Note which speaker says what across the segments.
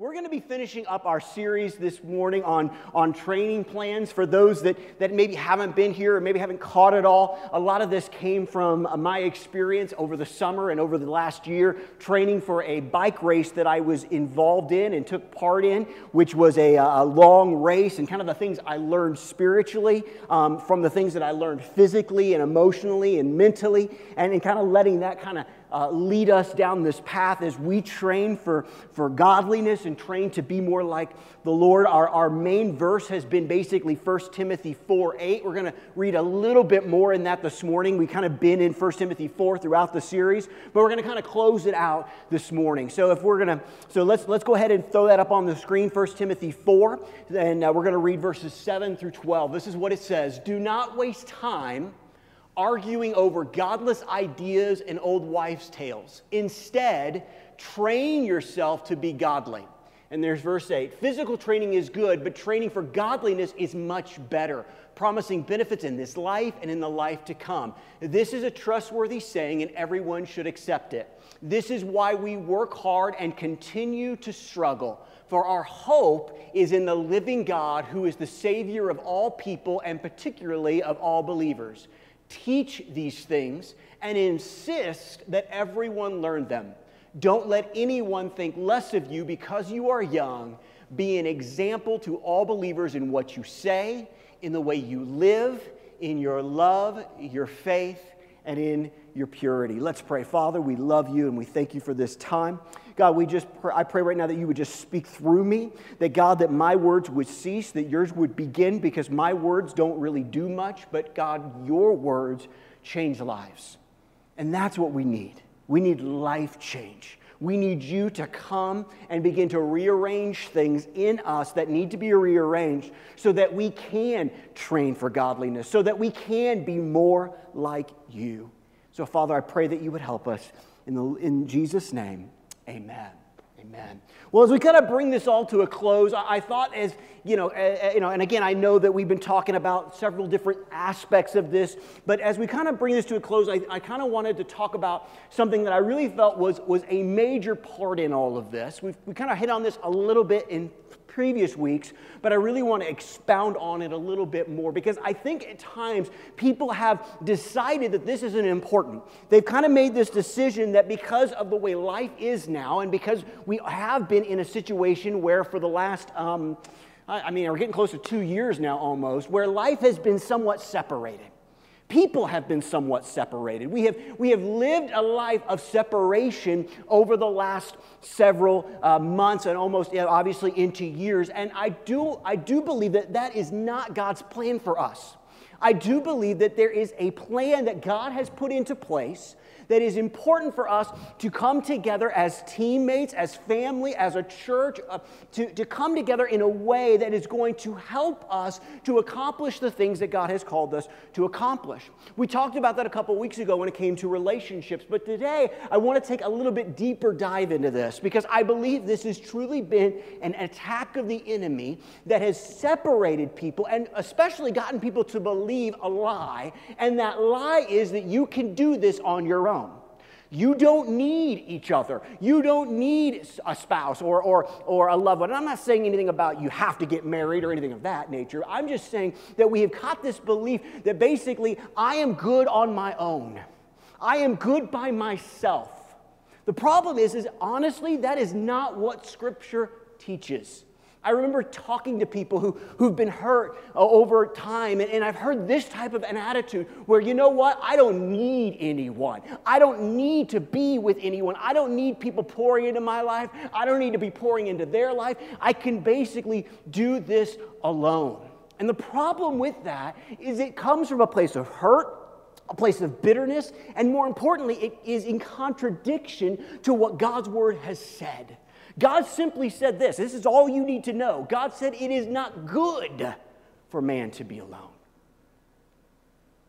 Speaker 1: We're going to be finishing up our series this morning on, on training plans for those that, that maybe haven't been here or maybe haven't caught it all. A lot of this came from my experience over the summer and over the last year training for a bike race that I was involved in and took part in, which was a, a long race and kind of the things I learned spiritually um, from the things that I learned physically and emotionally and mentally, and, and kind of letting that kind of uh, lead us down this path as we train for, for godliness and train to be more like the Lord. Our, our main verse has been basically 1 Timothy 4 8. We're going to read a little bit more in that this morning. We kind of been in 1 Timothy 4 throughout the series, but we're going to kind of close it out this morning. So if we're going to, so let's, let's go ahead and throw that up on the screen, 1 Timothy 4, and uh, we're going to read verses 7 through 12. This is what it says Do not waste time arguing over godless ideas and old wives' tales. Instead, train yourself to be godly. And there's verse 8 Physical training is good, but training for godliness is much better, promising benefits in this life and in the life to come. This is a trustworthy saying, and everyone should accept it. This is why we work hard and continue to struggle. For our hope is in the living God who is the Savior of all people and particularly of all believers teach these things, and insist that everyone learn them. Don't let anyone think less of you because you are young. Be an example to all believers in what you say, in the way you live, in your love, your faith, and in your purity. Let's pray. Father, we love you and we thank you for this time. God, we just I pray right now that you would just speak through me, that God, that my words would cease, that yours would begin, because my words don't really do much, but God, your words change lives. And that's what we need. We need life change. We need you to come and begin to rearrange things in us that need to be rearranged so that we can train for godliness, so that we can be more like you. So, Father, I pray that you would help us. In, the, in Jesus' name, amen. Amen. Well, as we kind of bring this all to a close, I thought, as you know, uh, you know, and again, I know that we've been talking about several different aspects of this, but as we kind of bring this to a close, I, I kind of wanted to talk about something that I really felt was was a major part in all of this. We've we kind of hit on this a little bit in previous weeks, but I really want to expound on it a little bit more because I think at times people have decided that this isn't important. They've kind of made this decision that because of the way life is now, and because we have been in a situation where for the last, um, I mean, we're getting close to two years now almost, where life has been somewhat separated people have been somewhat separated. We have, we have lived a life of separation over the last several uh, months and almost you know, obviously into years. And I do, I do believe that that is not God's plan for us. I do believe that there is a plan that God has put into place that is important for us to come together as teammates, as family, as a church, uh, to, to come together in a way that is going to help us to accomplish the things that God has called us to accomplish. We talked about that a couple weeks ago when it came to relationships, but today I want to take a little bit deeper dive into this because I believe this has truly been an attack of the enemy that has separated people and especially gotten people to believe a lie. And that lie is that you can do this on your own. You don't need each other. You don't need a spouse or, or, or a loved one. And I'm not saying anything about you have to get married or anything of that nature. I'm just saying that we have caught this belief that basically I am good on my own. I am good by myself. The problem is, is honestly, that is not what Scripture teaches. I remember talking to people who, who've been hurt uh, over time, and, and I've heard this type of an attitude where, you know what, I don't need anyone. I don't need to be with anyone. I don't need people pouring into my life. I don't need to be pouring into their life. I can basically do this alone. And the problem with that is it comes from a place of hurt, a place of bitterness, and more importantly, it is in contradiction to what God's word has said. God simply said this this is all you need to know. God said, It is not good for man to be alone.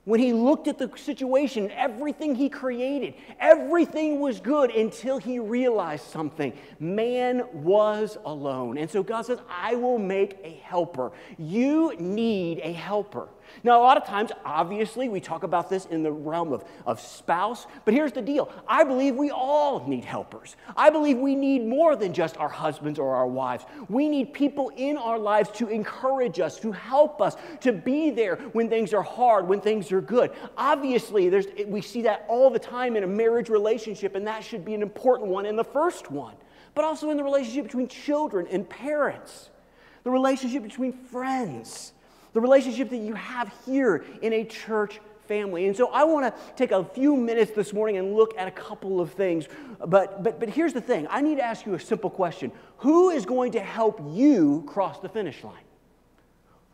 Speaker 1: When he looked at the situation, everything he created, everything was good until he realized something. Man was alone. And so God says, I will make a helper. You need a helper. Now, a lot of times, obviously, we talk about this in the realm of, of spouse, but here's the deal I believe we all need helpers. I believe we need more than just our husbands or our wives. We need people in our lives to encourage us, to help us, to be there when things are hard, when things are good. Obviously, there's, we see that all the time in a marriage relationship, and that should be an important one and the first one, but also in the relationship between children and parents, the relationship between friends the relationship that you have here in a church family. And so I want to take a few minutes this morning and look at a couple of things. But, but, but here's the thing I need to ask you a simple question Who is going to help you cross the finish line?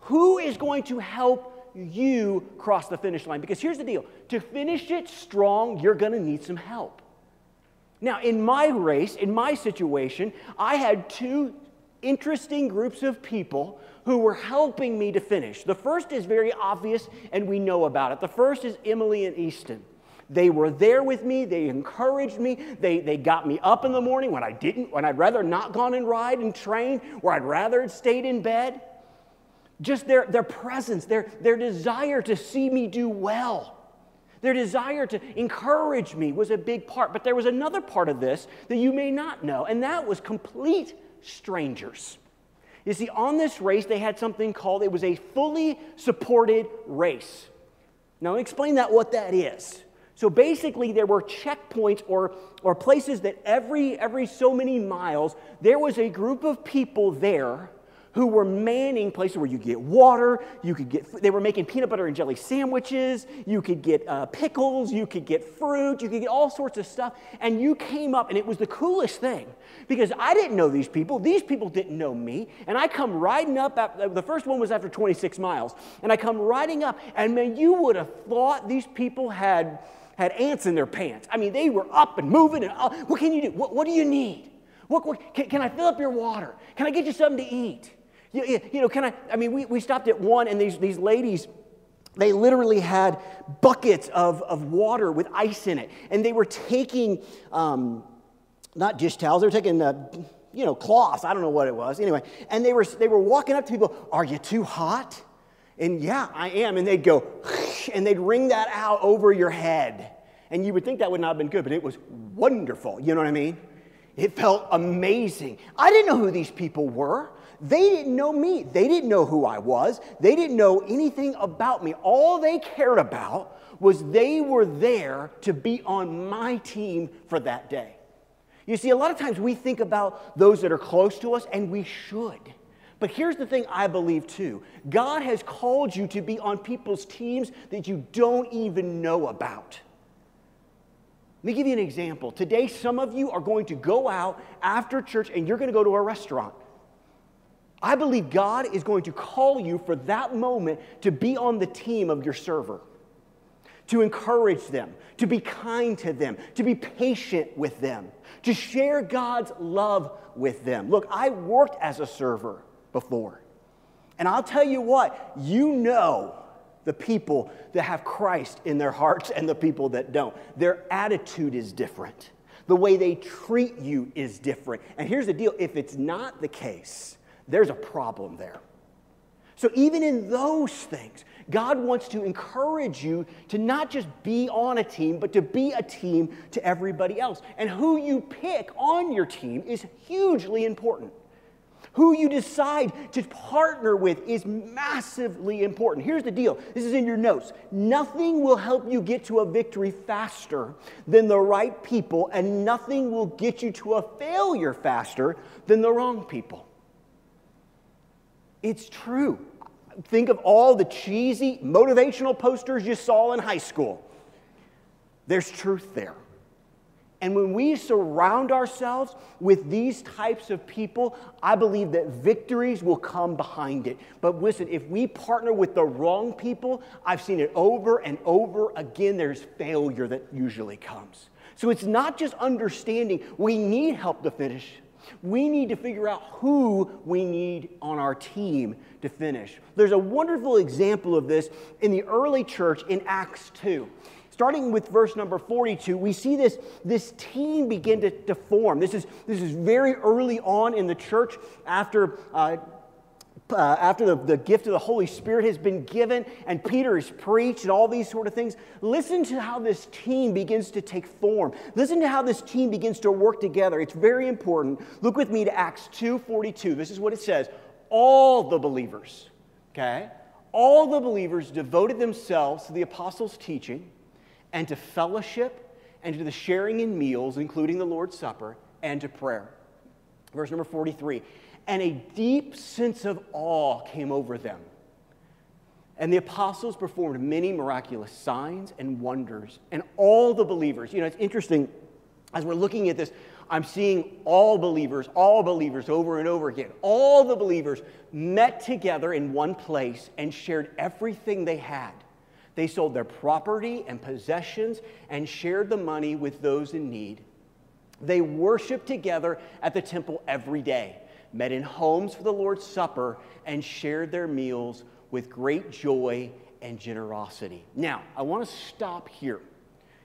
Speaker 1: Who is going to help you cross the finish line? Because here's the deal to finish it strong, you're going to need some help. Now, in my race, in my situation, I had two interesting groups of people who were helping me to finish. The first is very obvious, and we know about it. The first is Emily and Easton. They were there with me. They encouraged me. They, they got me up in the morning when I didn't, when I'd rather not gone and ride and train, where I'd rather had stayed in bed. Just their, their presence, their, their desire to see me do well, their desire to encourage me was a big part. But there was another part of this that you may not know, and that was complete strangers. You see, on this race, they had something called, it was a fully supported race. Now, let me explain that what that is. So basically, there were checkpoints or, or places that every, every so many miles, there was a group of people there who were manning places where you get water, you could get, they were making peanut butter and jelly sandwiches, you could get uh, pickles, you could get fruit, you could get all sorts of stuff. And you came up, and it was the coolest thing because I didn't know these people, these people didn't know me. And I come riding up, the first one was after 26 miles, and I come riding up, and man, you would have thought these people had, had ants in their pants. I mean, they were up and moving, and uh, what can you do? What, what do you need? What, what, can, can I fill up your water? Can I get you something to eat? You, you know, can I? I mean, we, we stopped at one, and these, these ladies, they literally had buckets of, of water with ice in it. And they were taking, um, not dish towels, they were taking, uh, you know, cloths. I don't know what it was. Anyway, and they were, they were walking up to people, Are you too hot? And yeah, I am. And they'd go, and they'd wring that out over your head. And you would think that would not have been good, but it was wonderful. You know what I mean? It felt amazing. I didn't know who these people were. They didn't know me. They didn't know who I was. They didn't know anything about me. All they cared about was they were there to be on my team for that day. You see, a lot of times we think about those that are close to us, and we should. But here's the thing I believe too God has called you to be on people's teams that you don't even know about. Let me give you an example. Today, some of you are going to go out after church and you're going to go to a restaurant. I believe God is going to call you for that moment to be on the team of your server, to encourage them, to be kind to them, to be patient with them, to share God's love with them. Look, I worked as a server before. And I'll tell you what, you know the people that have Christ in their hearts and the people that don't. Their attitude is different. The way they treat you is different. And here's the deal if it's not the case, there's a problem there. So, even in those things, God wants to encourage you to not just be on a team, but to be a team to everybody else. And who you pick on your team is hugely important. Who you decide to partner with is massively important. Here's the deal this is in your notes. Nothing will help you get to a victory faster than the right people, and nothing will get you to a failure faster than the wrong people. It's true. Think of all the cheesy motivational posters you saw in high school. There's truth there. And when we surround ourselves with these types of people, I believe that victories will come behind it. But listen, if we partner with the wrong people, I've seen it over and over again, there's failure that usually comes. So it's not just understanding we need help to finish, we need to figure out who we need on our team to finish. There's a wonderful example of this in the early church in Acts 2. Starting with verse number 42, we see this, this team begin to, to form. This is, this is very early on in the church after uh, uh, after the, the gift of the Holy Spirit has been given and Peter has preached and all these sort of things, listen to how this team begins to take form. Listen to how this team begins to work together. It's very important. Look with me to Acts 2:42. This is what it says. All the believers, okay? All the believers devoted themselves to the apostles' teaching and to fellowship and to the sharing in meals, including the Lord's Supper, and to prayer. Verse number 43 and a deep sense of awe came over them. And the apostles performed many miraculous signs and wonders, and all the believers. You know, it's interesting as we're looking at this, I'm seeing all believers, all believers over and over again. All the believers met together in one place and shared everything they had. They sold their property and possessions and shared the money with those in need. They worshiped together at the temple every day met in homes for the Lord's Supper, and shared their meals with great joy and generosity. Now, I want to stop here,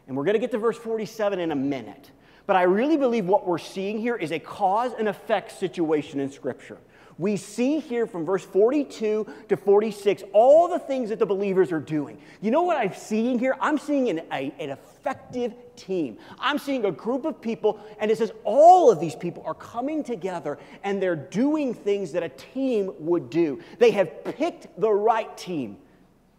Speaker 1: and we're going to get to verse 47 in a minute. But I really believe what we're seeing here is a cause and effect situation in Scripture we see here from verse 42 to 46 all the things that the believers are doing. You know what I'm seeing here? I'm seeing an, a, an effective team. I'm seeing a group of people, and it says all of these people are coming together and they're doing things that a team would do. They have picked the right team.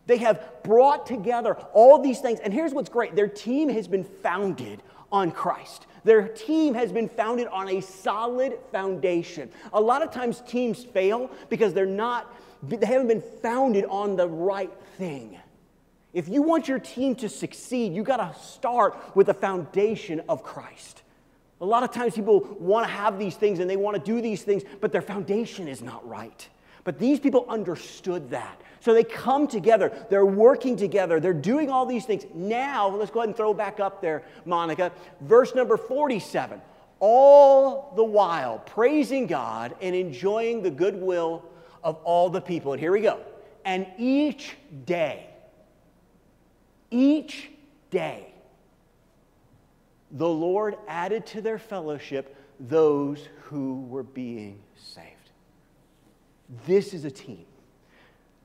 Speaker 1: They have brought together all these things. And here's what's great their team has been founded on Christ. Their team has been founded on a solid foundation. A lot of times teams fail because they're not, they haven't been founded on the right thing. If you want your team to succeed, you got to start with the foundation of Christ. A lot of times people want to have these things and they want to do these things, but their foundation is not right. But these people understood that. So they come together, they're working together, they're doing all these things. Now, let's go ahead and throw back up there, Monica. Verse number 47 all the while praising God and enjoying the goodwill of all the people. And here we go. And each day, each day, the Lord added to their fellowship those who were being saved. This is a team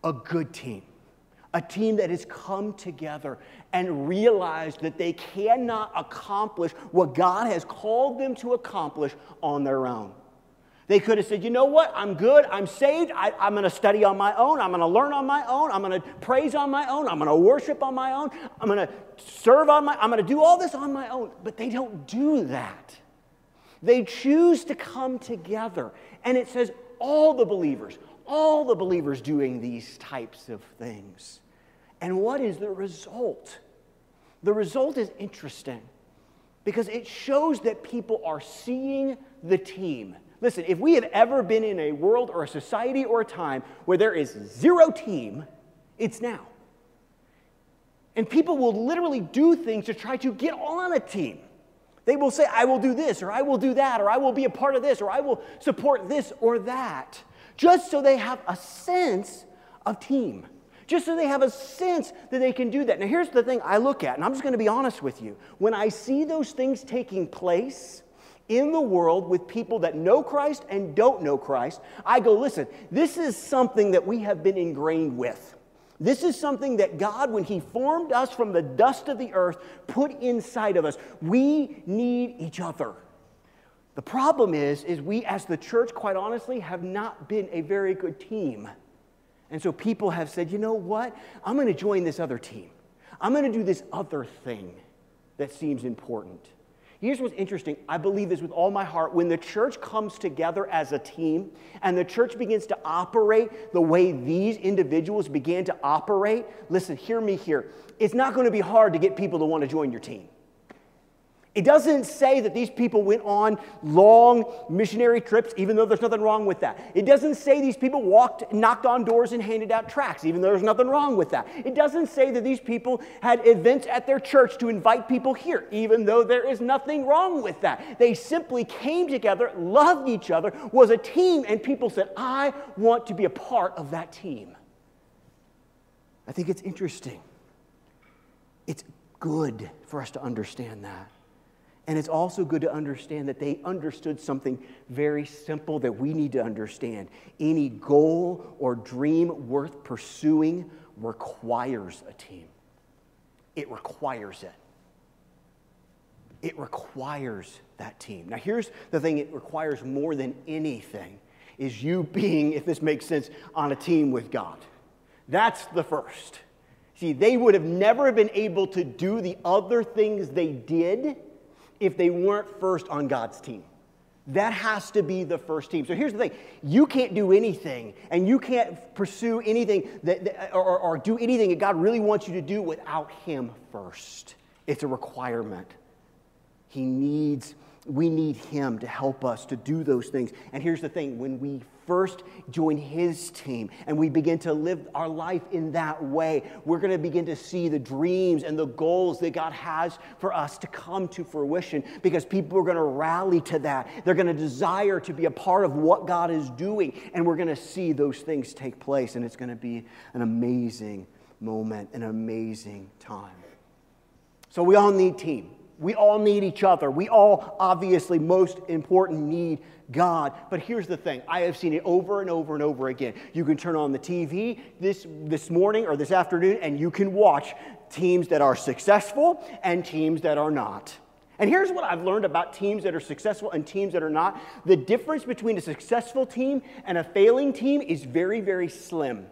Speaker 1: a good team, a team that has come together and realized that they cannot accomplish what God has called them to accomplish on their own. They could have said, you know what? I'm good. I'm saved. I, am going to study on my own. I'm going to learn on my own. I'm going to praise on my own. I'm going to worship on my own. I'm going to serve on my I'm going to do all this on my own. But they don't do that. They choose to come together. And it says, all the believers, all the believers doing these types of things. And what is the result? The result is interesting because it shows that people are seeing the team. Listen, if we have ever been in a world or a society or a time where there is zero team, it's now. And people will literally do things to try to get on a team. They will say, I will do this, or I will do that, or I will be a part of this, or I will support this or that just so they have a sense of team, just so they have a sense that they can do that. Now, here's the thing I look at, and I'm just going to be honest with you. When I see those things taking place, in the world with people that know Christ and don't know Christ, I go, listen, this is something that we have been ingrained with. This is something that God, when He formed us from the dust of the earth, put inside of us. We need each other. The problem is, is we as the church, quite honestly, have not been a very good team. And so people have said, you know what? I'm going to join this other team. I'm going to do this other thing that seems important. Here's what's interesting. I believe this with all my heart. When the church comes together as a team and the church begins to operate the way these individuals began to operate, listen, hear me here. It's not going to be hard to get people to want to join your team. It doesn't say that these people went on long missionary trips, even though there's nothing wrong with that. It doesn't say these people walked, knocked on doors, and handed out tracts, even though there's nothing wrong with that. It doesn't say that these people had events at their church to invite people here, even though there is nothing wrong with that. They simply came together, loved each other, was a team, and people said, I want to be a part of that team. I think it's interesting. It's good for us to understand that. And it's also good to understand that they understood something very simple that we need to understand. Any goal or dream worth pursuing requires a team. It requires it. It requires that team. Now, here's the thing it requires more than anything is you being, if this makes sense, on a team with God. That's the first. See, they would have never been able to do the other things they did if they weren't first on God's team. That has to be the first team. So here's the thing you can't do anything, and you can't pursue anything that, or, or do anything that God really wants you to do without Him first. It's a requirement. He needs we need Him to help us to do those things. And here's the thing when we first join His team and we begin to live our life in that way, we're going to begin to see the dreams and the goals that God has for us to come to fruition because people are going to rally to that. They're going to desire to be a part of what God is doing. And we're going to see those things take place. And it's going to be an amazing moment, an amazing time. So we all need team. We all need each other. We all, obviously, most important, need God. But here's the thing I have seen it over and over and over again. You can turn on the TV this, this morning or this afternoon, and you can watch teams that are successful and teams that are not. And here's what I've learned about teams that are successful and teams that are not. The difference between a successful team and a failing team is very, very slim.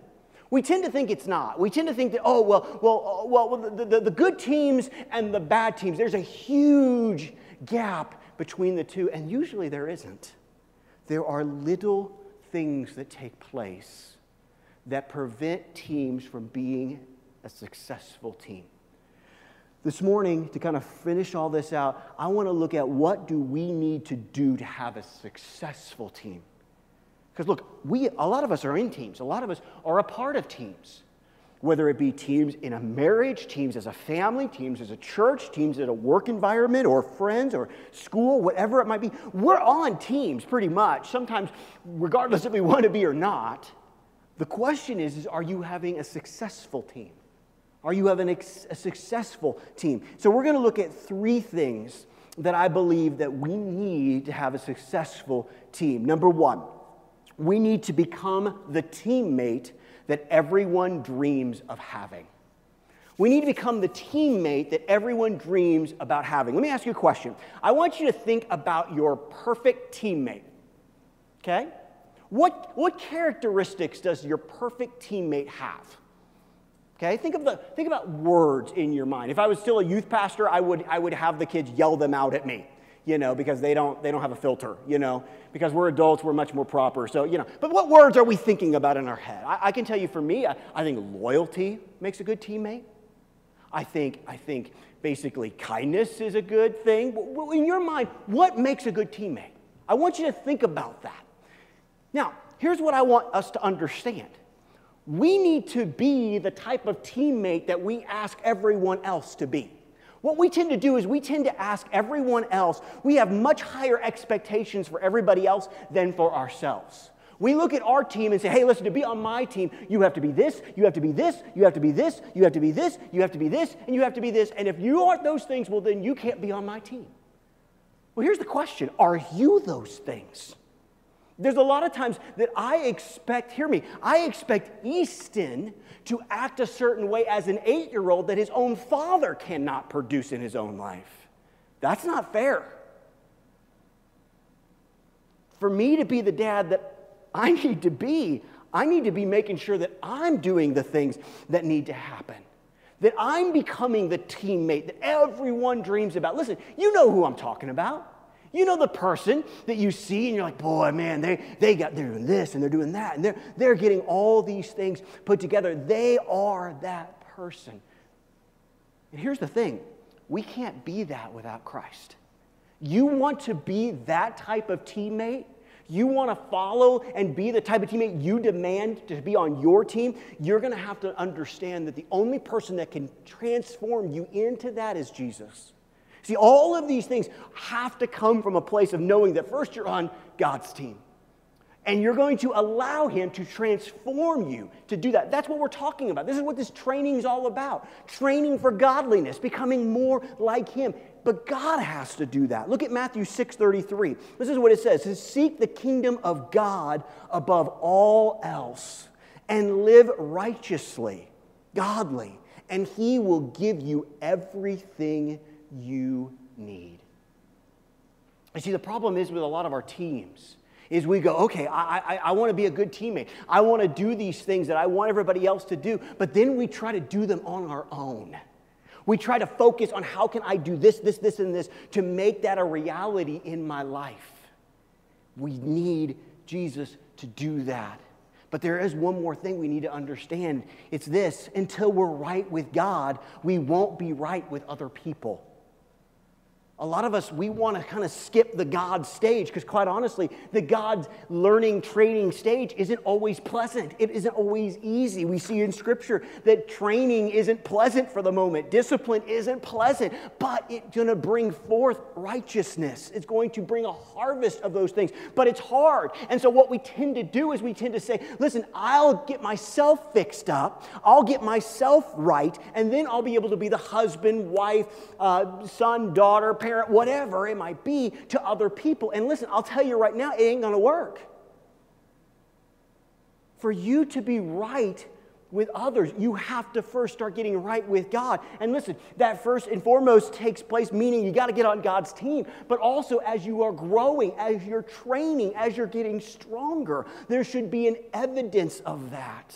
Speaker 1: We tend to think it's not. We tend to think that, oh, well, well, uh, well the, the, the good teams and the bad teams, there's a huge gap between the two, and usually there isn't. There are little things that take place that prevent teams from being a successful team. This morning, to kind of finish all this out, I want to look at what do we need to do to have a successful team. Because look, we, a lot of us are in teams, a lot of us are a part of teams. Whether it be teams in a marriage, teams as a family, teams as a church, teams in a work environment, or friends, or school, whatever it might be, we're on teams pretty much, sometimes regardless if we want to be or not. The question is, is are you having a successful team? Are you having a, successful team? So we're going to look at three things that I believe that we need to have a successful team. Number one, we need to become the teammate that everyone dreams of having. We need to become the teammate that everyone dreams about having. Let me ask you a question. I want you to think about your perfect teammate. Okay? What, what characteristics does your perfect teammate have? Okay, think, of the, think about words in your mind. If I was still a youth pastor, I would, I would have the kids yell them out at me you know, because they don't, they don't have a filter, you know, because we're adults, we're much more proper. So, you know, but what words are we thinking about in our head? I, I can tell you for me, I, I think loyalty makes a good teammate. I think, I think basically kindness is a good thing. In your mind, what makes a good teammate? I want you to think about that. Now, here's what I want us to understand. We need to be the type of teammate that we ask everyone else to be. What we tend to do is we tend to ask everyone else, we have much higher expectations for everybody else than for ourselves. We look at our team and say, hey, listen, to be on my team, you have to be this, you have to be this, you have to be this, you have to be this, you have to be this, and you have to be this. And if you aren't those things, well, then you can't be on my team. Well, here's the question Are you those things? There's a lot of times that I expect, hear me, I expect Easton to act a certain way as an eight year old that his own father cannot produce in his own life. That's not fair. For me to be the dad that I need to be, I need to be making sure that I'm doing the things that need to happen. That I'm becoming the teammate that everyone dreams about. Listen, you know who I'm talking about. You know the person that you see and you're like, boy, man, they, they got, they're doing this and they're doing that and they're, they're getting all these things put together. They are that person. And here's the thing we can't be that without Christ. You want to be that type of teammate? You want to follow and be the type of teammate you demand to be on your team? You're going to have to understand that the only person that can transform you into that is Jesus. See, all of these things have to come from a place of knowing that first you're on God's team. And you're going to allow Him to transform you to do that. That's what we're talking about. This is what this training is all about training for godliness, becoming more like Him. but God has to do that. Look at Matthew 6:33. This is what it says. It says, Seek the kingdom of God above all else and live righteously, godly, and he will give you everything you need. You see, the problem is with a lot of our teams is we go, okay, I, I, I want to be a good teammate. I want to do these things that I want everybody else to do, but then we try to do them on our own. We try to focus on how can I do this, this, this, and this to make that a reality in my life. We need Jesus to do that. But there is one more thing we need to understand. It's this until we're right with God, we won't be right with other people. A lot of us, we want to kind of skip the God stage because, quite honestly, the God learning, training stage isn't always pleasant. It isn't always easy. We see in Scripture that training isn't pleasant for the moment, discipline isn't pleasant, but it's going to bring forth righteousness. It's going to bring a harvest of those things, but it's hard. And so, what we tend to do is we tend to say, listen, I'll get myself fixed up, I'll get myself right, and then I'll be able to be the husband, wife, uh, son, daughter, parent, whatever it might be, to other people. And listen, I'll tell you right now, it ain't gonna work. For you to be right with others, you have to first start getting right with God. And listen, that first and foremost takes place, meaning you got to get on God's team. But also, as you are growing, as you're training, as you're getting stronger, there should be an evidence of that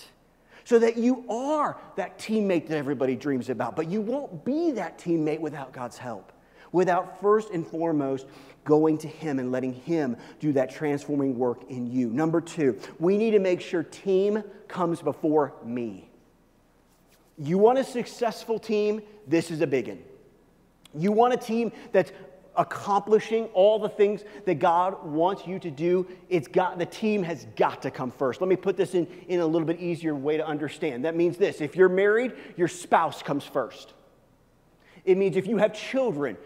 Speaker 1: so that you are that teammate that everybody dreams about. But you won't be that teammate without God's help without first and foremost going to Him and letting Him do that transforming work in you. Number two, we need to make sure team comes before me. You want a successful team? This is a big one. You want a team that's accomplishing all the things that God wants you to do, it's got the team has got to come first. Let me put this in, in a little bit easier way to understand. That means this if you're married, your spouse comes first. It means if you have children,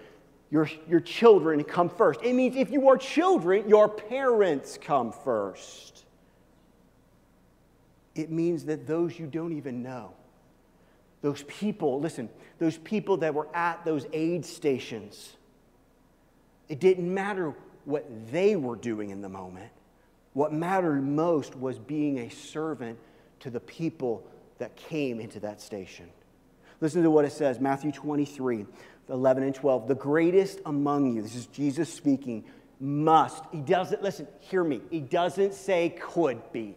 Speaker 1: your, your children come first. It means if you are children, your parents come first. It means that those you don't even know, those people, listen, those people that were at those aid stations, it didn't matter what they were doing in the moment. What mattered most was being a servant to the people that came into that station. Listen to what it says Matthew 23. 11 and 12. The greatest among you, this is Jesus speaking, must. He doesn't, listen, hear me. He doesn't say could be.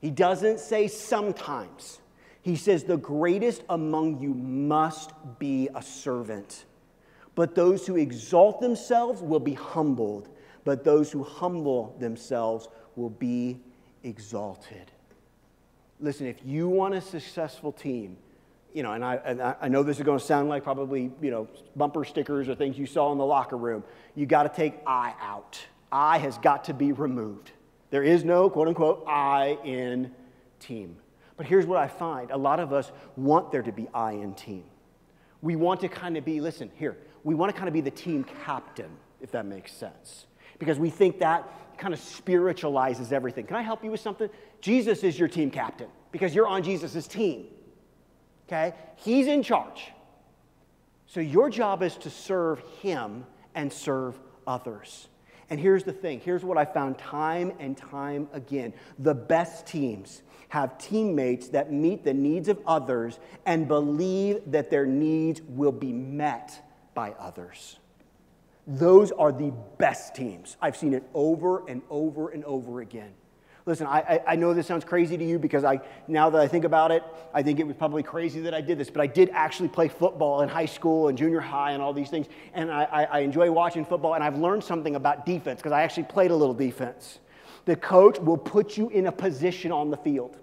Speaker 1: He doesn't say sometimes. He says, The greatest among you must be a servant. But those who exalt themselves will be humbled, but those who humble themselves will be exalted. Listen, if you want a successful team, you know, and I, and I know this is going to sound like probably, you know, bumper stickers or things you saw in the locker room. You got to take I out. I has got to be removed. There is no quote unquote I in team. But here's what I find a lot of us want there to be I in team. We want to kind of be, listen, here, we want to kind of be the team captain, if that makes sense. Because we think that kind of spiritualizes everything. Can I help you with something? Jesus is your team captain because you're on Jesus' team okay? He's in charge. So your job is to serve him and serve others. And here's the thing here's what I found time and time again the best teams have teammates that meet the needs of others and believe that their needs will be met by others. Those are the best teams. I've seen it over and over and over again. Listen, I, I know this sounds crazy to you because I, now that I think about it, I think it was probably crazy that I did this, but I did actually play football in high school and junior high and all these things. And I, I, I enjoy watching football, and I've learned something about defense because I actually played a little defense. The coach will put you in a position on the field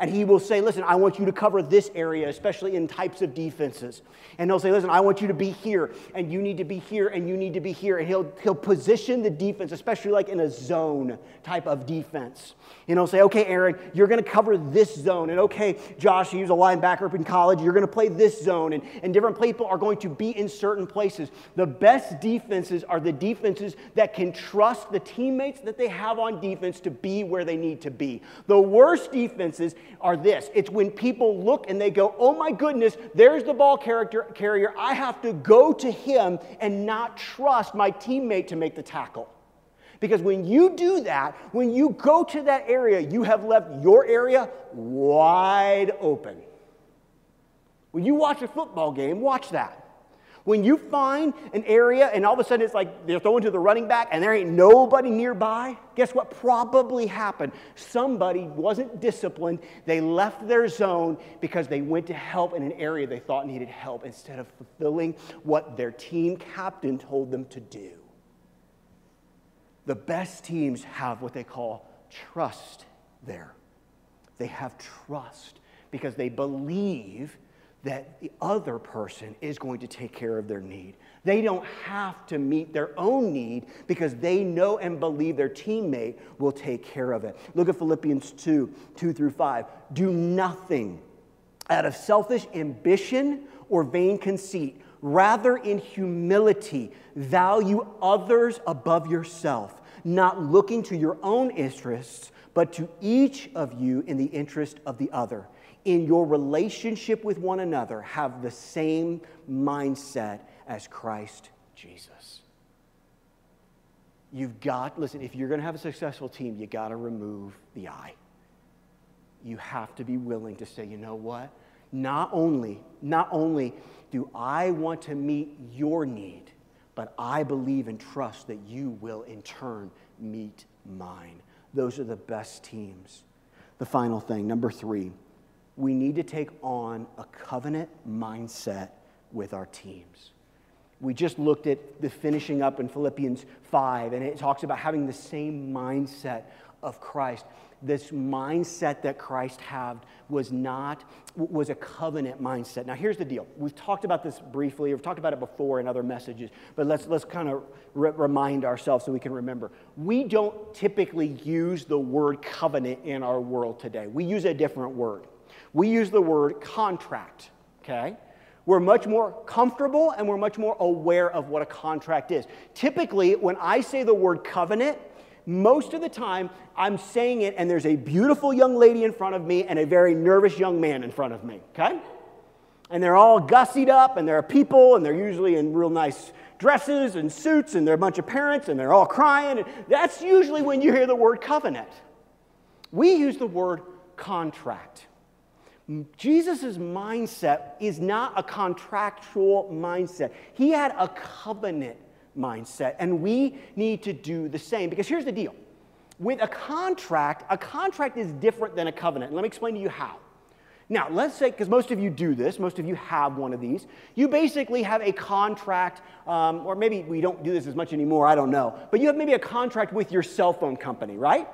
Speaker 1: and he will say, Listen, I want you to cover this area, especially in types of defenses. And he'll say, Listen, I want you to be here, and you need to be here, and you need to be here. And he'll, he'll position the defense, especially like in a zone type of defense. And he'll say, Okay, Aaron, you're going to cover this zone. And okay, Josh, he was a linebacker up in college, you're going to play this zone. And, and different people are going to be in certain places. The best defenses are the defenses that can trust the teammates that they have on defense to be where they need to be. The worst defenses are this it's when people look and they go, oh my goodness, there's the ball character, carrier. I have to go to him and not trust my teammate to make the tackle. Because when you do that, when you go to that area, you have left your area wide open. When you watch a football game, watch that. When you find an area and all of a sudden it's like they're throwing to the running back and there ain't nobody nearby, guess what probably happened? Somebody wasn't disciplined. They left their zone because they went to help in an area they thought needed help instead of fulfilling what their team captain told them to do. The best teams have what they call trust there. They have trust because they believe that the other person is going to take care of their need. They don't have to meet their own need because they know and believe their teammate will take care of it. Look at Philippians 2 2 through 5. Do nothing out of selfish ambition or vain conceit. Rather, in humility, value others above yourself, not looking to your own interests, but to each of you in the interest of the other in your relationship with one another, have the same mindset as Christ Jesus. You've got, listen, if you're going to have a successful team, you got to remove the I. You have to be willing to say, you know what? Not only, not only do I want to meet your need, but I believe and trust that you will in turn meet mine. Those are the best teams. The final thing, number three we need to take on a covenant mindset with our teams. We just looked at the finishing up in Philippians 5, and it talks about having the same mindset of Christ. This mindset that Christ had was not, was a covenant mindset. Now, here's the deal. We've talked about this briefly, we've talked about it before in other messages, but let's, let's kind of re- remind ourselves so we can remember. We don't typically use the word covenant in our world today, we use a different word we use the word contract, okay? We're much more comfortable and we're much more aware of what a contract is. Typically, when I say the word covenant, most of the time I'm saying it and there's a beautiful young lady in front of me and a very nervous young man in front of me, okay? And they're all gussied up and there are people and they're usually in real nice dresses and suits and they're a bunch of parents and they're all crying. That's usually when you hear the word covenant. We use the word contract. Jesus' mindset is not a contractual mindset. He had a covenant mindset, and we need to do the same. Because here's the deal with a contract, a contract is different than a covenant. Let me explain to you how. Now, let's say, because most of you do this, most of you have one of these, you basically have a contract, um, or maybe we don't do this as much anymore, I don't know, but you have maybe a contract with your cell phone company, right?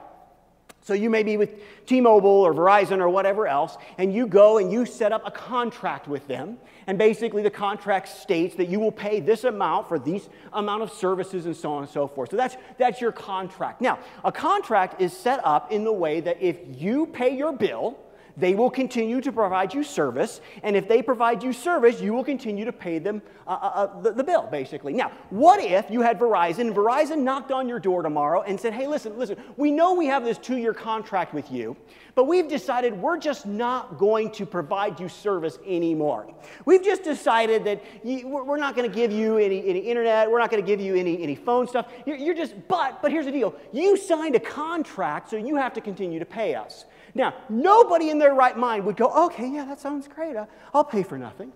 Speaker 1: So you may be with T Mobile or Verizon or whatever else, and you go and you set up a contract with them. And basically, the contract states that you will pay this amount for these amount of services and so on and so forth. So that's, that's your contract. Now, a contract is set up in the way that if you pay your bill, they will continue to provide you service, and if they provide you service, you will continue to pay them uh, uh, uh, the, the, bill, basically. Now, what if you had Verizon, and Verizon knocked on your door tomorrow and said, hey, listen, listen, we know we have this two year contract with you, but we've decided we're just not going to provide you service anymore. We've just decided that you, we're not going to give you any, any internet, we're not going to give you any, any phone stuff. You're, you're just, but, but here's the deal you signed a contract, so you have to continue to pay us. Now, nobody in their right mind would go, okay, yeah, that sounds great. Uh, I'll pay for nothing.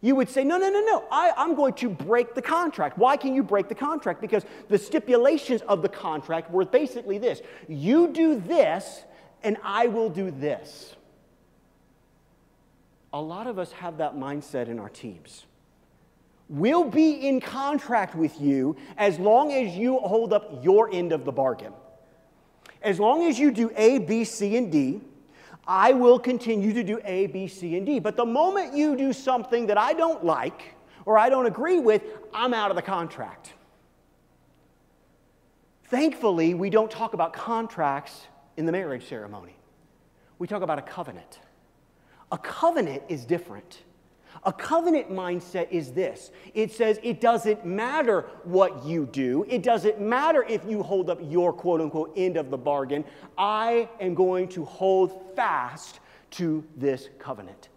Speaker 1: You would say, no, no, no, no, I, I'm going to break the contract. Why can you break the contract? Because the stipulations of the contract were basically this you do this, and I will do this. A lot of us have that mindset in our teams. We'll be in contract with you as long as you hold up your end of the bargain. As long as you do A, B, C, and D, I will continue to do A, B, C, and D. But the moment you do something that I don't like or I don't agree with, I'm out of the contract. Thankfully, we don't talk about contracts in the marriage ceremony. We talk about a covenant. A covenant is different. A covenant mindset is this it says it doesn't matter what you do, it doesn't matter if you hold up your quote unquote end of the bargain. I am going to hold fast to this covenant,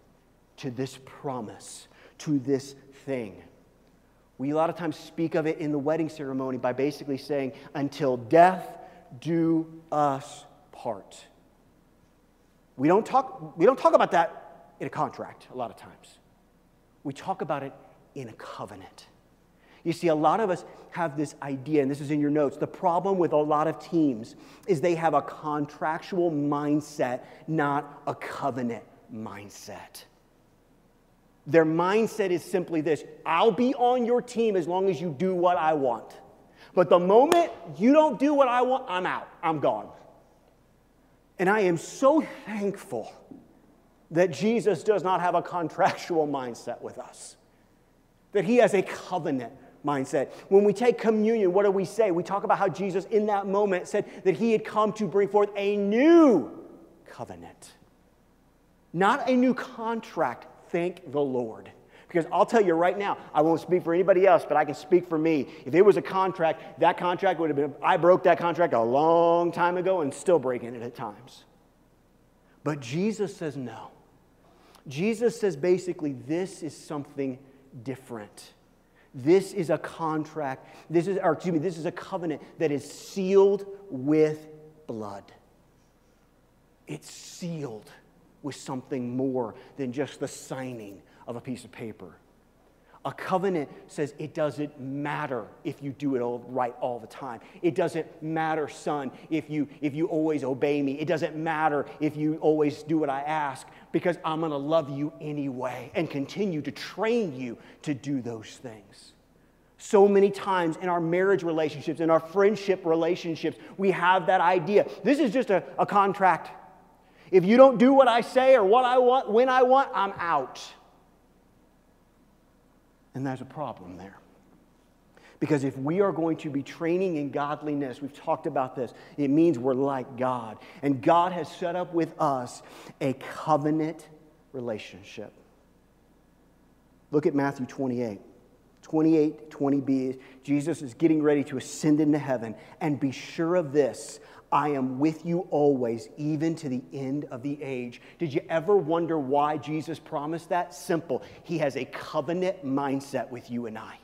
Speaker 1: to this promise, to this thing. We a lot of times speak of it in the wedding ceremony by basically saying, until death do us part. We don't talk, we don't talk about that in a contract a lot of times. We talk about it in a covenant. You see, a lot of us have this idea, and this is in your notes. The problem with a lot of teams is they have a contractual mindset, not a covenant mindset. Their mindset is simply this I'll be on your team as long as you do what I want. But the moment you don't do what I want, I'm out, I'm gone. And I am so thankful that Jesus does not have a contractual mindset with us, that he has a covenant mindset. When we take communion, what do we say? We talk about how Jesus, in that moment, said that he had come to bring forth a new covenant, not a new contract. Thank the Lord. Because I'll tell you right now, I won't speak for anybody else, but I can speak for me. If it was a contract, that contract would have been, I broke that contract a long time ago and still breaking it at times. But Jesus says no. Jesus says basically, this is something different. This is a contract. This is, or excuse me, this is a covenant that is sealed with blood. It's sealed with something more than just the signing of a piece of paper. A covenant says it doesn't matter if you do it all right all the time. It doesn't matter, son, if you, if you always obey me. It doesn't matter if you always do what I ask because I'm going to love you anyway and continue to train you to do those things. So many times in our marriage relationships, in our friendship relationships, we have that idea. This is just a, a contract. If you don't do what I say or what I want, when I want, I'm out. And there's a problem there. Because if we are going to be training in godliness, we've talked about this, it means we're like God. And God has set up with us a covenant relationship. Look at Matthew 28. 28, 20b, Jesus is getting ready to ascend into heaven. And be sure of this I am with you always, even to the end of the age. Did you ever wonder why Jesus promised that? Simple. He has a covenant mindset with you and I.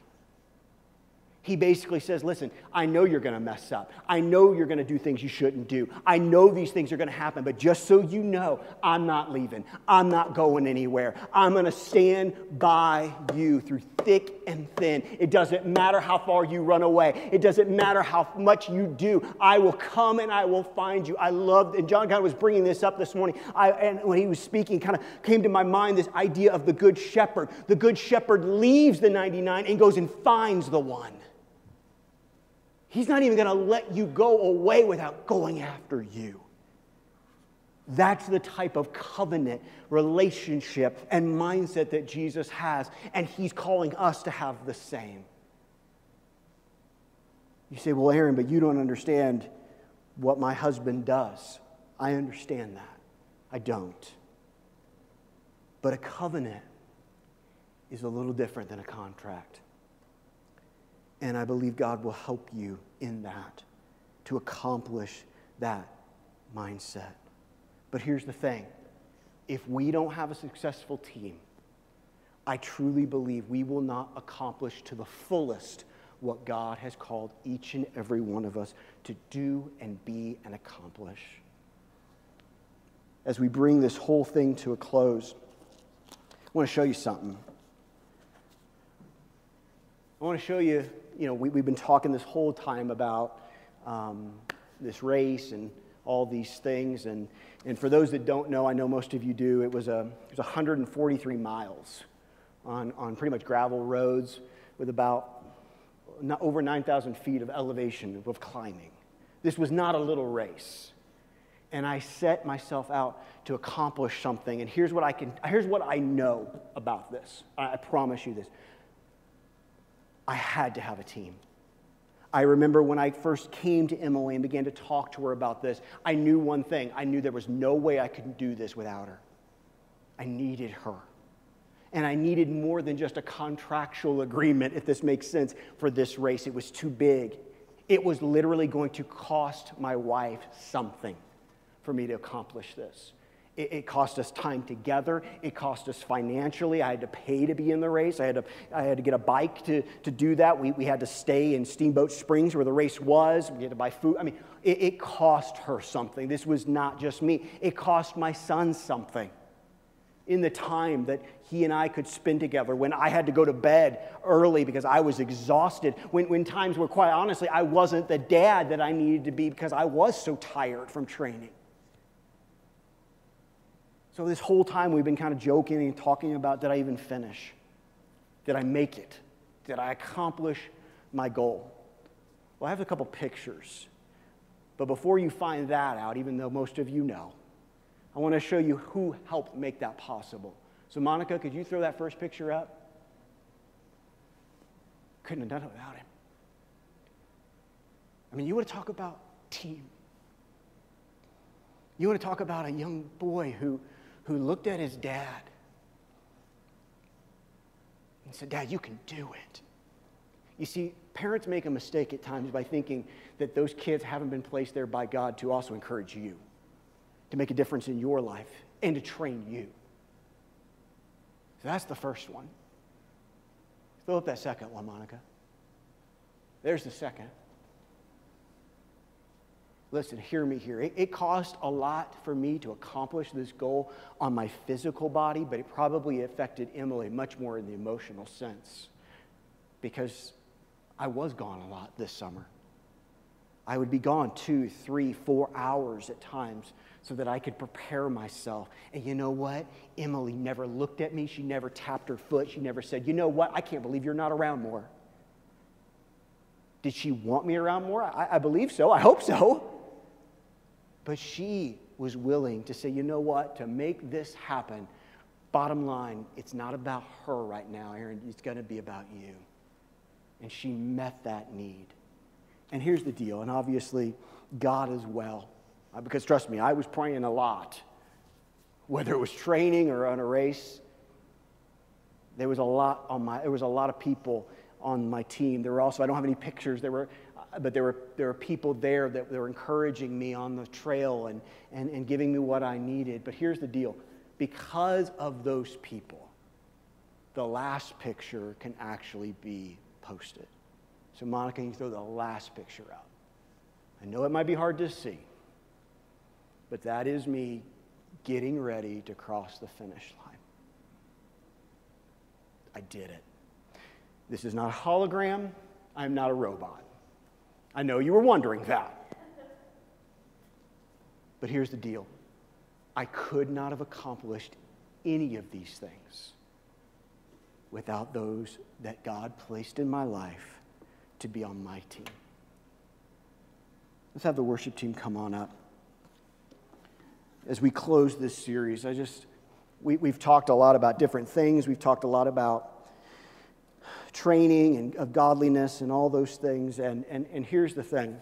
Speaker 1: He basically says, Listen, I know you're going to mess up. I know you're going to do things you shouldn't do. I know these things are going to happen, but just so you know, I'm not leaving. I'm not going anywhere. I'm going to stand by you through thick and thin. It doesn't matter how far you run away, it doesn't matter how much you do. I will come and I will find you. I love, and John kind of was bringing this up this morning. I, and when he was speaking, kind of came to my mind this idea of the good shepherd. The good shepherd leaves the 99 and goes and finds the one. He's not even going to let you go away without going after you. That's the type of covenant relationship and mindset that Jesus has, and he's calling us to have the same. You say, Well, Aaron, but you don't understand what my husband does. I understand that. I don't. But a covenant is a little different than a contract. And I believe God will help you in that to accomplish that mindset. But here's the thing if we don't have a successful team, I truly believe we will not accomplish to the fullest what God has called each and every one of us to do and be and accomplish. As we bring this whole thing to a close, I want to show you something. I want to show you you know, we, have been talking this whole time about um, this race and all these things. And, and for those that don't know, I know most of you do, it was, a, it was 143 miles on, on pretty much gravel roads with about not over 9,000 feet of elevation of climbing. This was not a little race. And I set myself out to accomplish something. And here's what I can, here's what I know about this. I, I promise you this. I had to have a team. I remember when I first came to Emily and began to talk to her about this, I knew one thing. I knew there was no way I could do this without her. I needed her. And I needed more than just a contractual agreement, if this makes sense, for this race. It was too big. It was literally going to cost my wife something for me to accomplish this. It, it, cost us time together. It cost us financially. I had to pay to be in the race. I had to, I had to get a bike to, to do that. We, we had to stay in Steamboat Springs where the race was. We had to buy food. I mean, it, it cost her something. This was not just me, it cost my son something in the time that he and I could spend together, when I had to go to bed early because I was exhausted, when, when times were quite honestly, I wasn't the dad that I needed to be because I was so tired from training. So, this whole time we've been kind of joking and talking about did I even finish? Did I make it? Did I accomplish my goal? Well, I have a couple pictures. But before you find that out, even though most of you know, I want to show you who helped make that possible. So, Monica, could you throw that first picture up? Couldn't have done it without him. I mean, you want to talk about team. You want to talk about a young boy who, who looked at his dad and said, Dad, you can do it. You see, parents make a mistake at times by thinking that those kids haven't been placed there by God to also encourage you to make a difference in your life and to train you. So that's the first one. Fill up that second one, Monica. There's the second. Listen, hear me here. It, it, cost a lot for me to accomplish this goal on my physical body, but it probably affected Emily much more in the emotional sense because I was gone a lot this summer. I would be gone two, three, four hours at times so that I could prepare myself. And you know what? Emily never looked at me. She never tapped her foot. She never said, You know what? I can't believe you're not around more. Did she want me around more? I, I believe so. I hope so. But she was willing to say, You know what? To make this happen, bottom line, it's not about her right now, Aaron. It's going to be about you. And she met that need. And here's the deal, and obviously, God as well. Uh, because trust me, I was praying a lot, whether it was training or on a race. There was a lot on my, there was a lot of people on my team. There were also, I don't have any pictures, there were, but there were, there were people there that were encouraging me on the trail and, and, and giving me what I needed. But here's the deal because of those people, the last picture can actually be posted. So, Monica, can you throw the last picture out? I know it might be hard to see, but that is me getting ready to cross the finish line. I did it. This is not a hologram. I'm not a robot. I know you were wondering that. But here's the deal I could not have accomplished any of these things without those that God placed in my life to be on my team. Let's have the worship team come on up as we close this series, I just, we, we've talked a lot about different things. We've talked a lot about training and of godliness and all those things. And, and, and here's the thing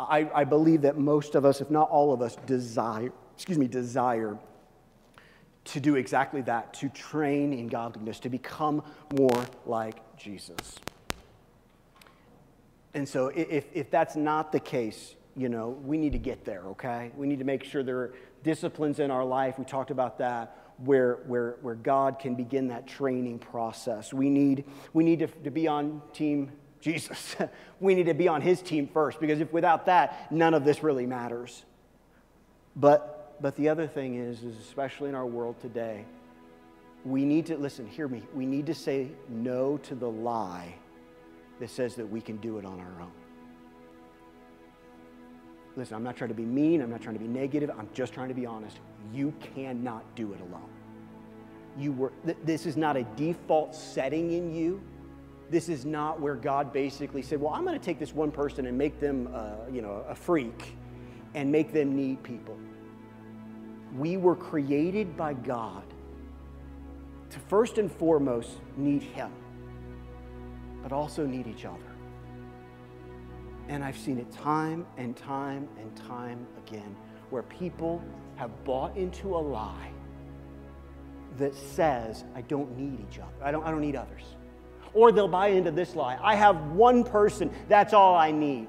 Speaker 1: I, I believe that most of us, if not all of us, desire, excuse me, desire to do exactly that, to train in godliness, to become more like Jesus. And so if, if that's not the case, you know, we need to get there, okay? We need to make sure there are disciplines in our life. We talked about that. Where, where, where God can begin that training process. We need, we need to, to be on team Jesus. we need to be on his team first because if without that, none of this really matters. But, but the other thing is, is, especially in our world today, we need to, listen, hear me, we need to say no to the lie that says that we can do it on our own. Listen, I'm not trying to be mean. I'm not trying to be negative. I'm just trying to be honest. You cannot do it alone. You were, th- this is not a default setting in you. This is not where God basically said, well, I'm going to take this one person and make them, uh, you know, a freak and make them need people. We were created by God to first and foremost need Him, but also need each other. And I've seen it time and time and time again where people have bought into a lie that says, I don't need each other, I don't, I don't need others. Or they'll buy into this lie I have one person, that's all I need.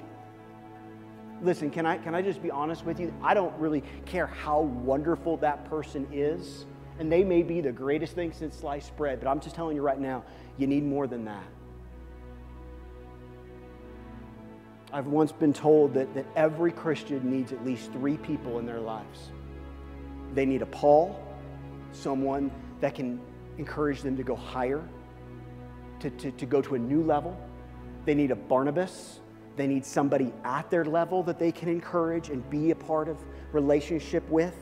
Speaker 1: Listen, can I, can I just be honest with you? I don't really care how wonderful that person is. And they may be the greatest thing since sliced bread, but I'm just telling you right now, you need more than that. I've once been told that, that every Christian needs at least three people in their lives. They need a Paul, someone that can encourage them to go higher, to, to, to go to a new level. They need a Barnabas. They need somebody at their level that they can encourage and be a part of relationship with.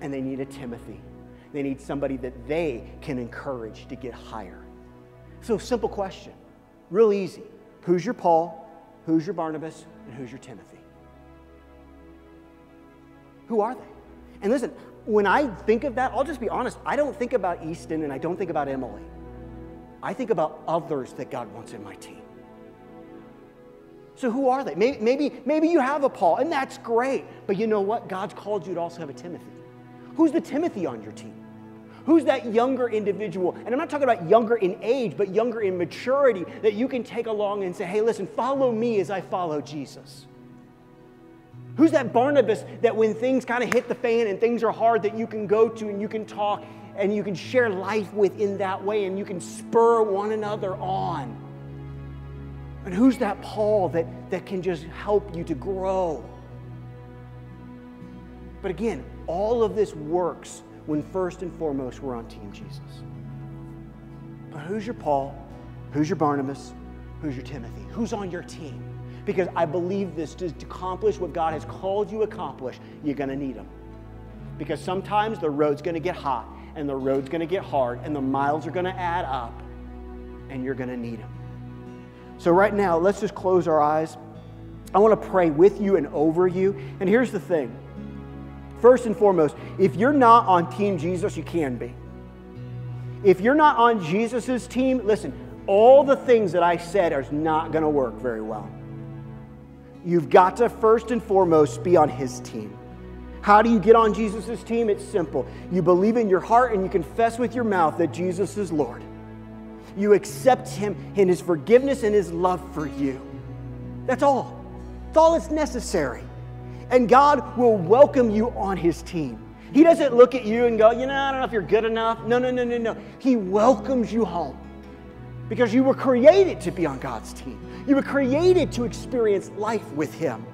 Speaker 1: And they need a Timothy. They need somebody that they can encourage to get higher. So, simple question, real easy. Who's your Paul? Who's your Barnabas? And who's your Timothy? Who are they? And listen, when I think of that, I'll just be honest, I don't think about Easton and I don't think about Emily. I think about others that God wants in my team. So who are they? Maybe, maybe, maybe you have a Paul, and that's great. But you know what? God's called you to also have a Timothy. Who's the Timothy on your team? Who's that younger individual? And I'm not talking about younger in age, but younger in maturity that you can take along and say, hey, listen, follow me as I follow Jesus. Who's that Barnabas that when things kind of hit the fan and things are hard, that you can go to and you can talk and you can share life with in that way and you can spur one another on? And who's that Paul that, that can just help you to grow? But again, all of this works when first and foremost we're on Team Jesus. But who's your Paul? Who's your Barnabas? Who's your Timothy? Who's on your team? Because I believe this to accomplish what God has called you to accomplish, you're going to need them. Because sometimes the road's going to get hot and the road's going to get hard and the miles are going to add up and you're going to need them. So, right now, let's just close our eyes. I want to pray with you and over you. And here's the thing First and foremost, if you're not on Team Jesus, you can be. If you're not on Jesus' team, listen, all the things that I said are not going to work very well. You've got to first and foremost be on his team. How do you get on Jesus' team? It's simple. You believe in your heart and you confess with your mouth that Jesus is Lord. You accept him in his forgiveness and his love for you. That's all. That's all that's necessary and God will welcome you on his team. He doesn't look at you and go, you know, I don't know if you're good enough. No, no, no, no, no. He welcomes you home because you were created to be on God's team. You were created to experience life with Him.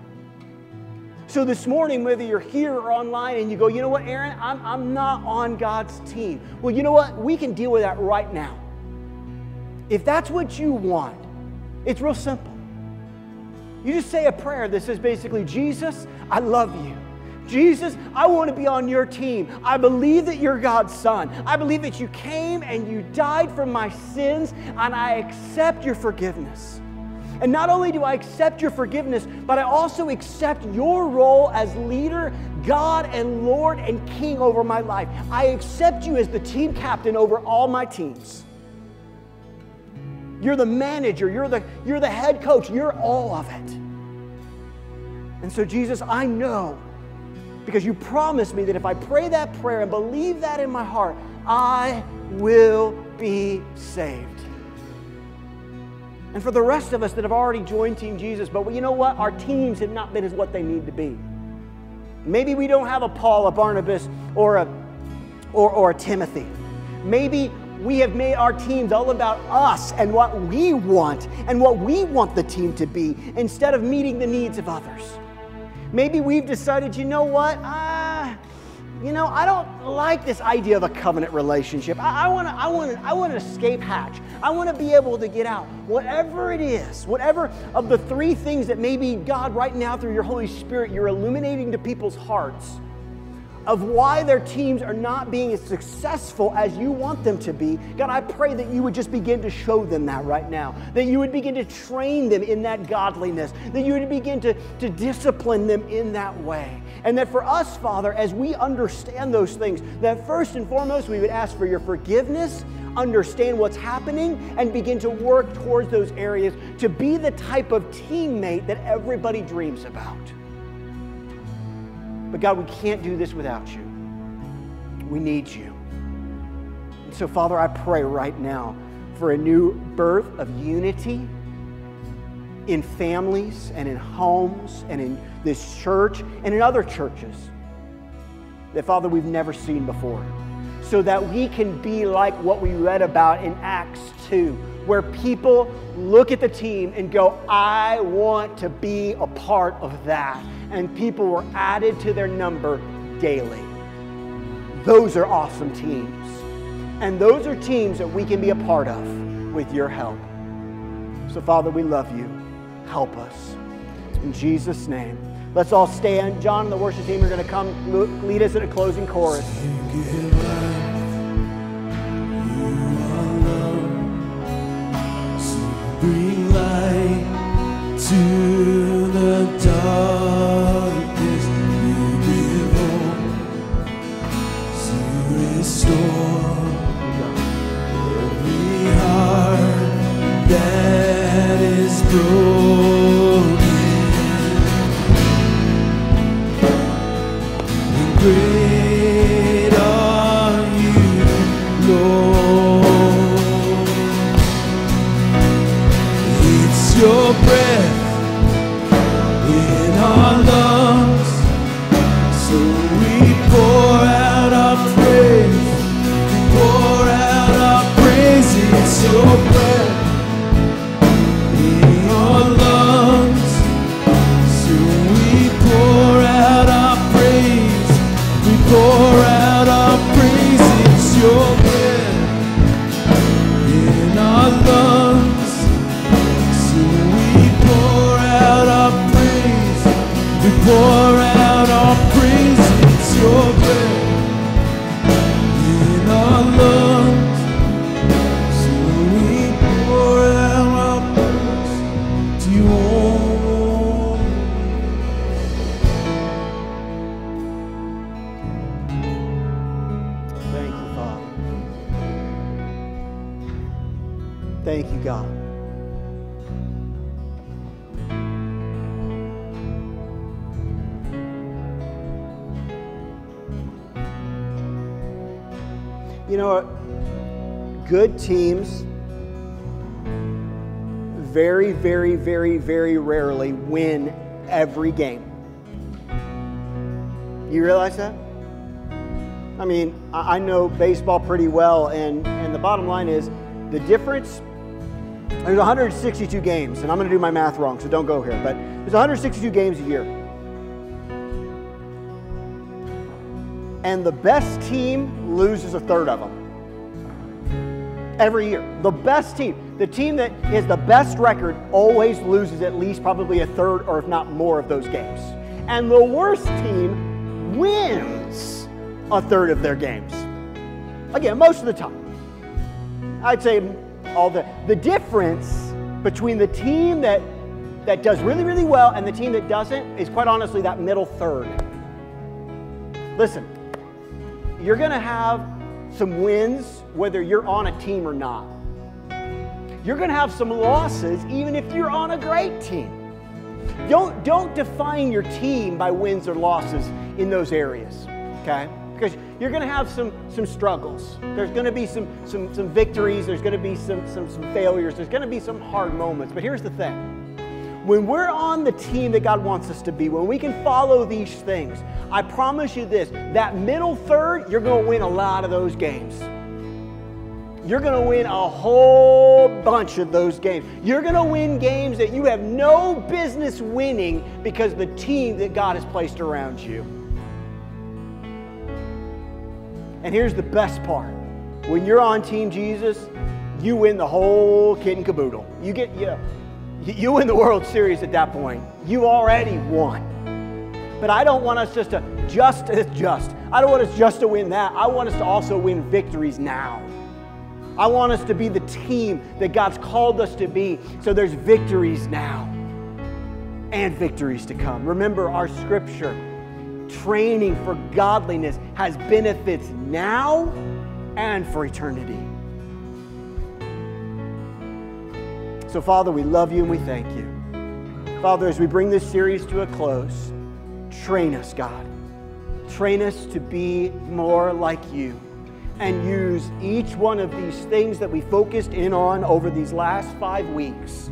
Speaker 1: So this morning, whether you're here or online and you go, you know what, Aaron, I'm, I'm not on God's team. Well, you know what? We can deal with that right now. If that's what you want, it's real simple. You just say a prayer that says basically, Jesus, I love you. Jesus, I want to be on your team. I believe that you're God's son. I believe that you came and you died for my sins, and I accept your forgiveness. And not only do I accept your forgiveness, but I also accept your role as leader, God, and Lord and King over my life. I accept you as the team captain over all my teams. You're the manager, you're the, you're the head coach, you're all of it. And so, Jesus, I know because you promised me that if I pray that prayer and believe that in my heart, I will be saved. And for the rest of us that have already joined Team Jesus, but you know what? Our teams have not been as what they need to be. Maybe we don't have a Paul, a Barnabas, or a, or, or a Timothy. Maybe we have made our teams all about us and what we want and what we want the team to be instead of meeting the needs of others. Maybe we've decided, you know what? Uh, you know, I don't like this idea of a covenant relationship. I, to, I want to, I want an escape hatch. I want to be able to get out. Whatever it is, whatever of the three things that maybe God right now through your Holy Spirit you're illuminating to people's hearts of why their teams are not being as successful as you want them to be, God, I pray that you would just begin to show them that right now. That you would begin to train them in that godliness. That you would begin to, to discipline them in that way. And that for us, Father, as we understand those things, that first and foremost, we would ask for your forgiveness, understand what's happening, and begin to work towards those areas to be the type of teammate that everybody dreams about. But God, we can't do this without you. We need you. So, Father, I pray right now for a new birth of unity in families and in homes and in this church and in other churches that, Father, we've never seen before. So that we can be like what we read about in Acts 2, where people look at the team and go, I want to be a part of that. And people were added to their number daily. Those are awesome teams. And those are teams that we can be a part of with your help. So, Father, we love you. Help us. In Jesus' name. Let's all stand. John and the worship team are going to come lead us in a closing chorus.
Speaker 2: Bring light to the darkness.
Speaker 1: I know baseball pretty well, and, and the bottom line is the difference. There's 162 games, and I'm going to do my math wrong, so don't go here, but there's 162 games a year. And the best team loses a third of them every year. The best team, the team that is the best record, always loses at least probably a third or if not more of those games. And the worst team wins a third of their games. Again, most of the time. I'd say all the the difference between the team that that does really really well and the team that doesn't is quite honestly that middle third. Listen, you're to have some wins whether you're on a team or not. You're going to have some losses even if you're on a great team. Don't, don't define your team by wins or losses in those areas, okay? Because you're going to have some, some struggles. There's going to be some, some, some victories. There's going to be some, some, some failures. There's going to be some hard moments. But here's the thing when we're on the team that God wants us to be, when we can follow these things, I promise you this that middle third, you're going to win a lot of those games. You're going to win a whole bunch of those games. You're going to win games that you have no business winning because the team that God has placed around you. And here's the best part when you're on Team Jesus, you win the whole kit and caboodle. You get, you, you win the World Series at that point. You already won. But I don't want us just to just just. I don't want us just to win that. I want us to also win victories now. I want us to be the team that God's called us to be. So there's victories now and victories to come. Remember our scripture. Training for godliness has benefits now and for eternity. So, Father, we love you and we thank you. Father, as we bring this series to a close, train us, God. Train us to be more like you. and use each one of these things that we focused in on over these last five weeks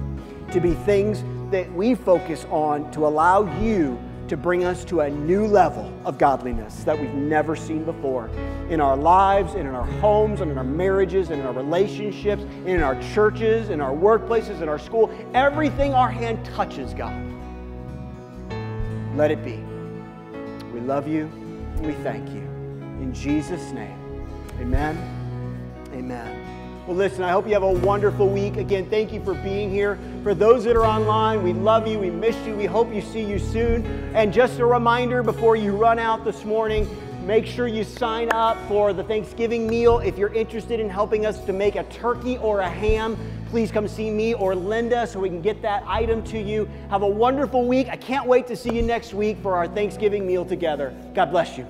Speaker 1: to be things that we focus on to allow you to bring us to a new level of godliness that we've never seen before in our lives and in our homes and in our marriages and in our relationships and in our churches in our workplaces in our school. Everything our hand touches god. Let it be. We love you. We thank you. In jesus name. Amen. Amen well, listen, I hope you have a wonderful week. Again, thank you for being here. For those that are online, we love you. We miss you. We hope you see you soon. And just a reminder before you run out this morning, make sure you sign up for the Thanksgiving meal. If you're interested in helping us to make a turkey or a ham, please come see me or Linda so we can get that item to you. Have a wonderful week. I can't wait to see you next week for our Thanksgiving meal together. God bless you.